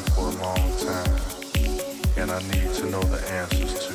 for a long time, and I need to know the answers to.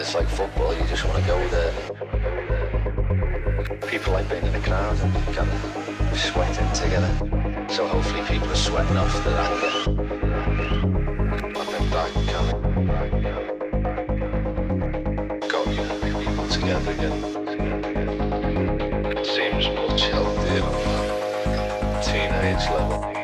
It's like football, you just want to go there. People like being in the crowd and kind of sweating together. So hopefully people are sweating off the. anger. I've been back, kind of. Got people together again. Seems much healthier on a teenage level.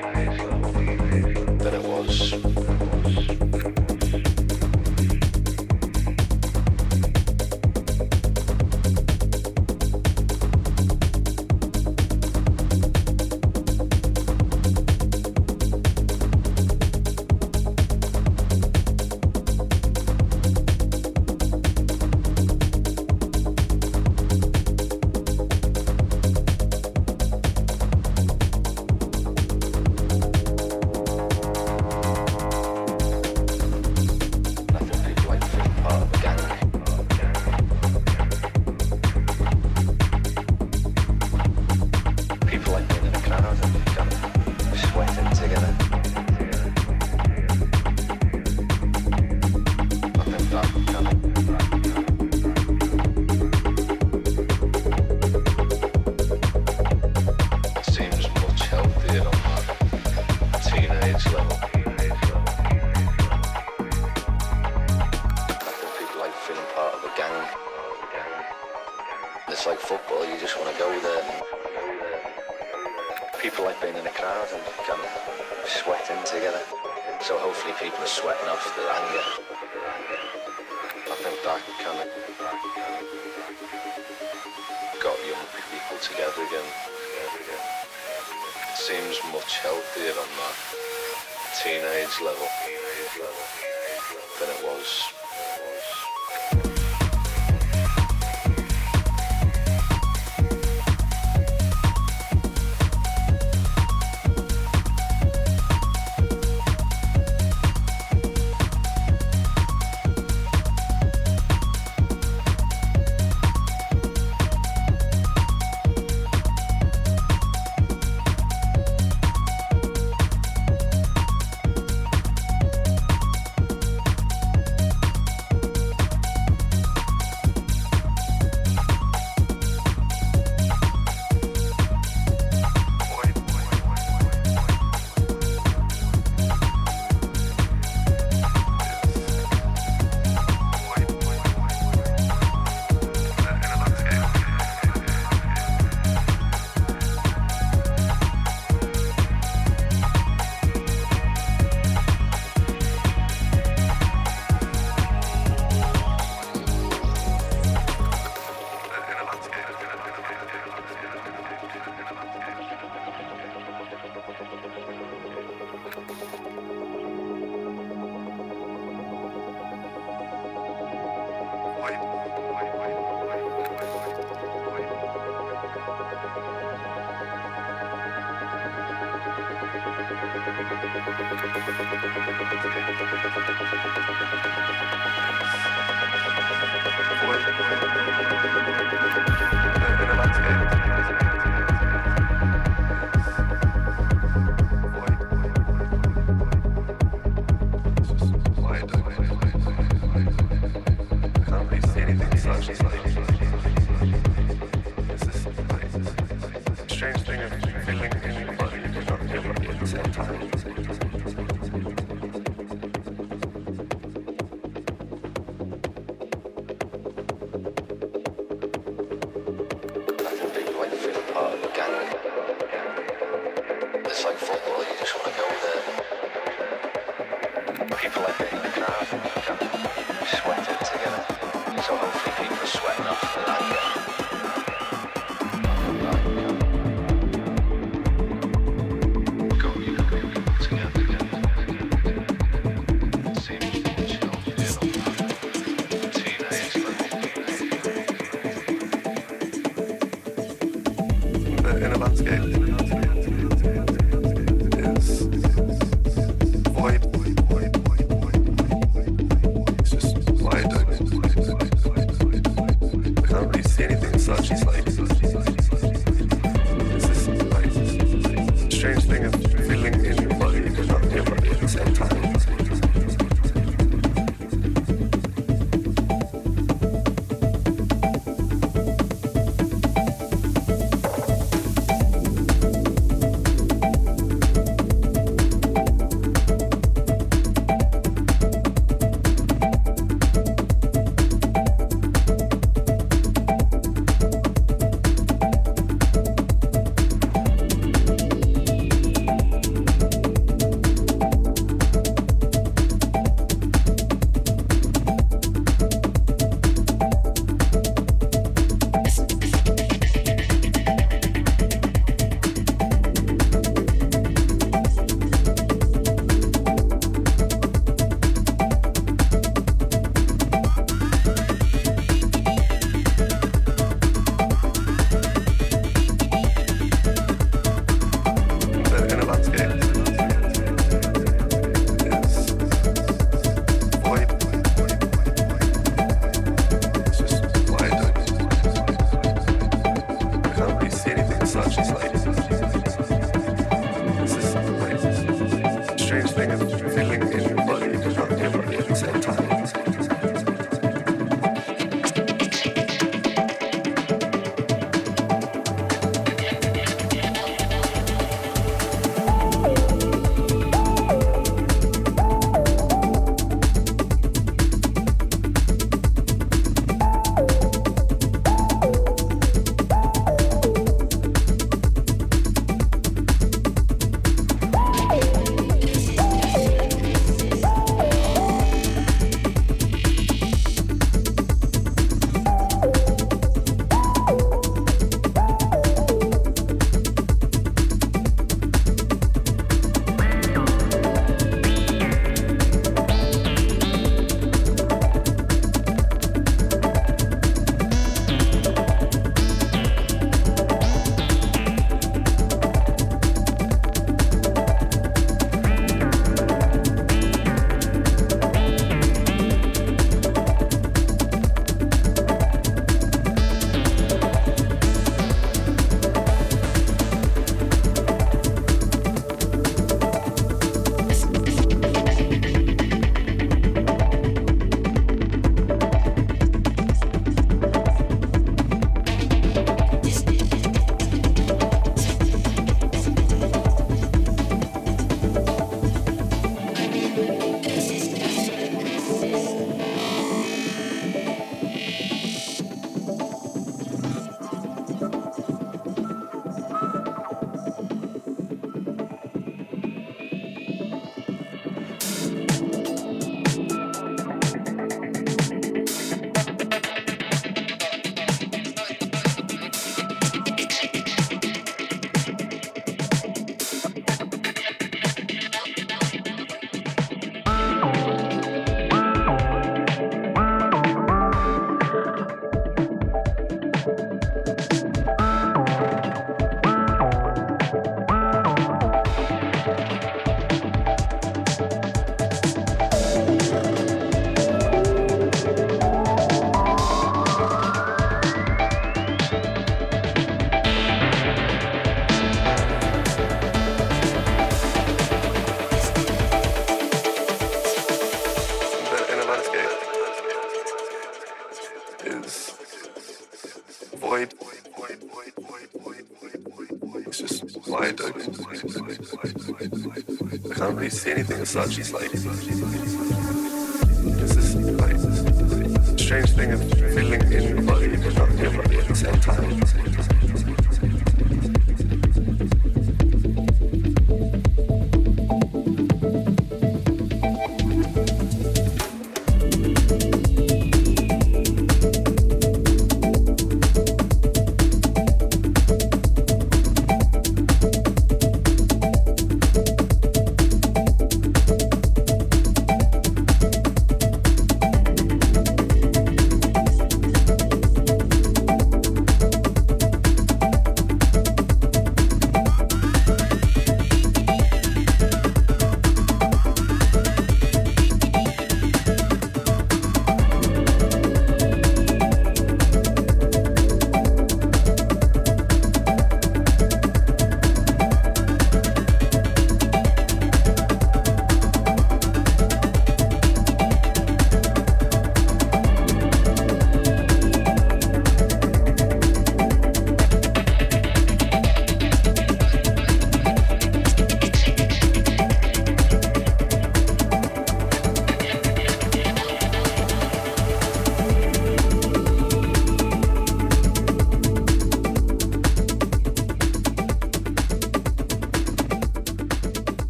Anything as such. He's like,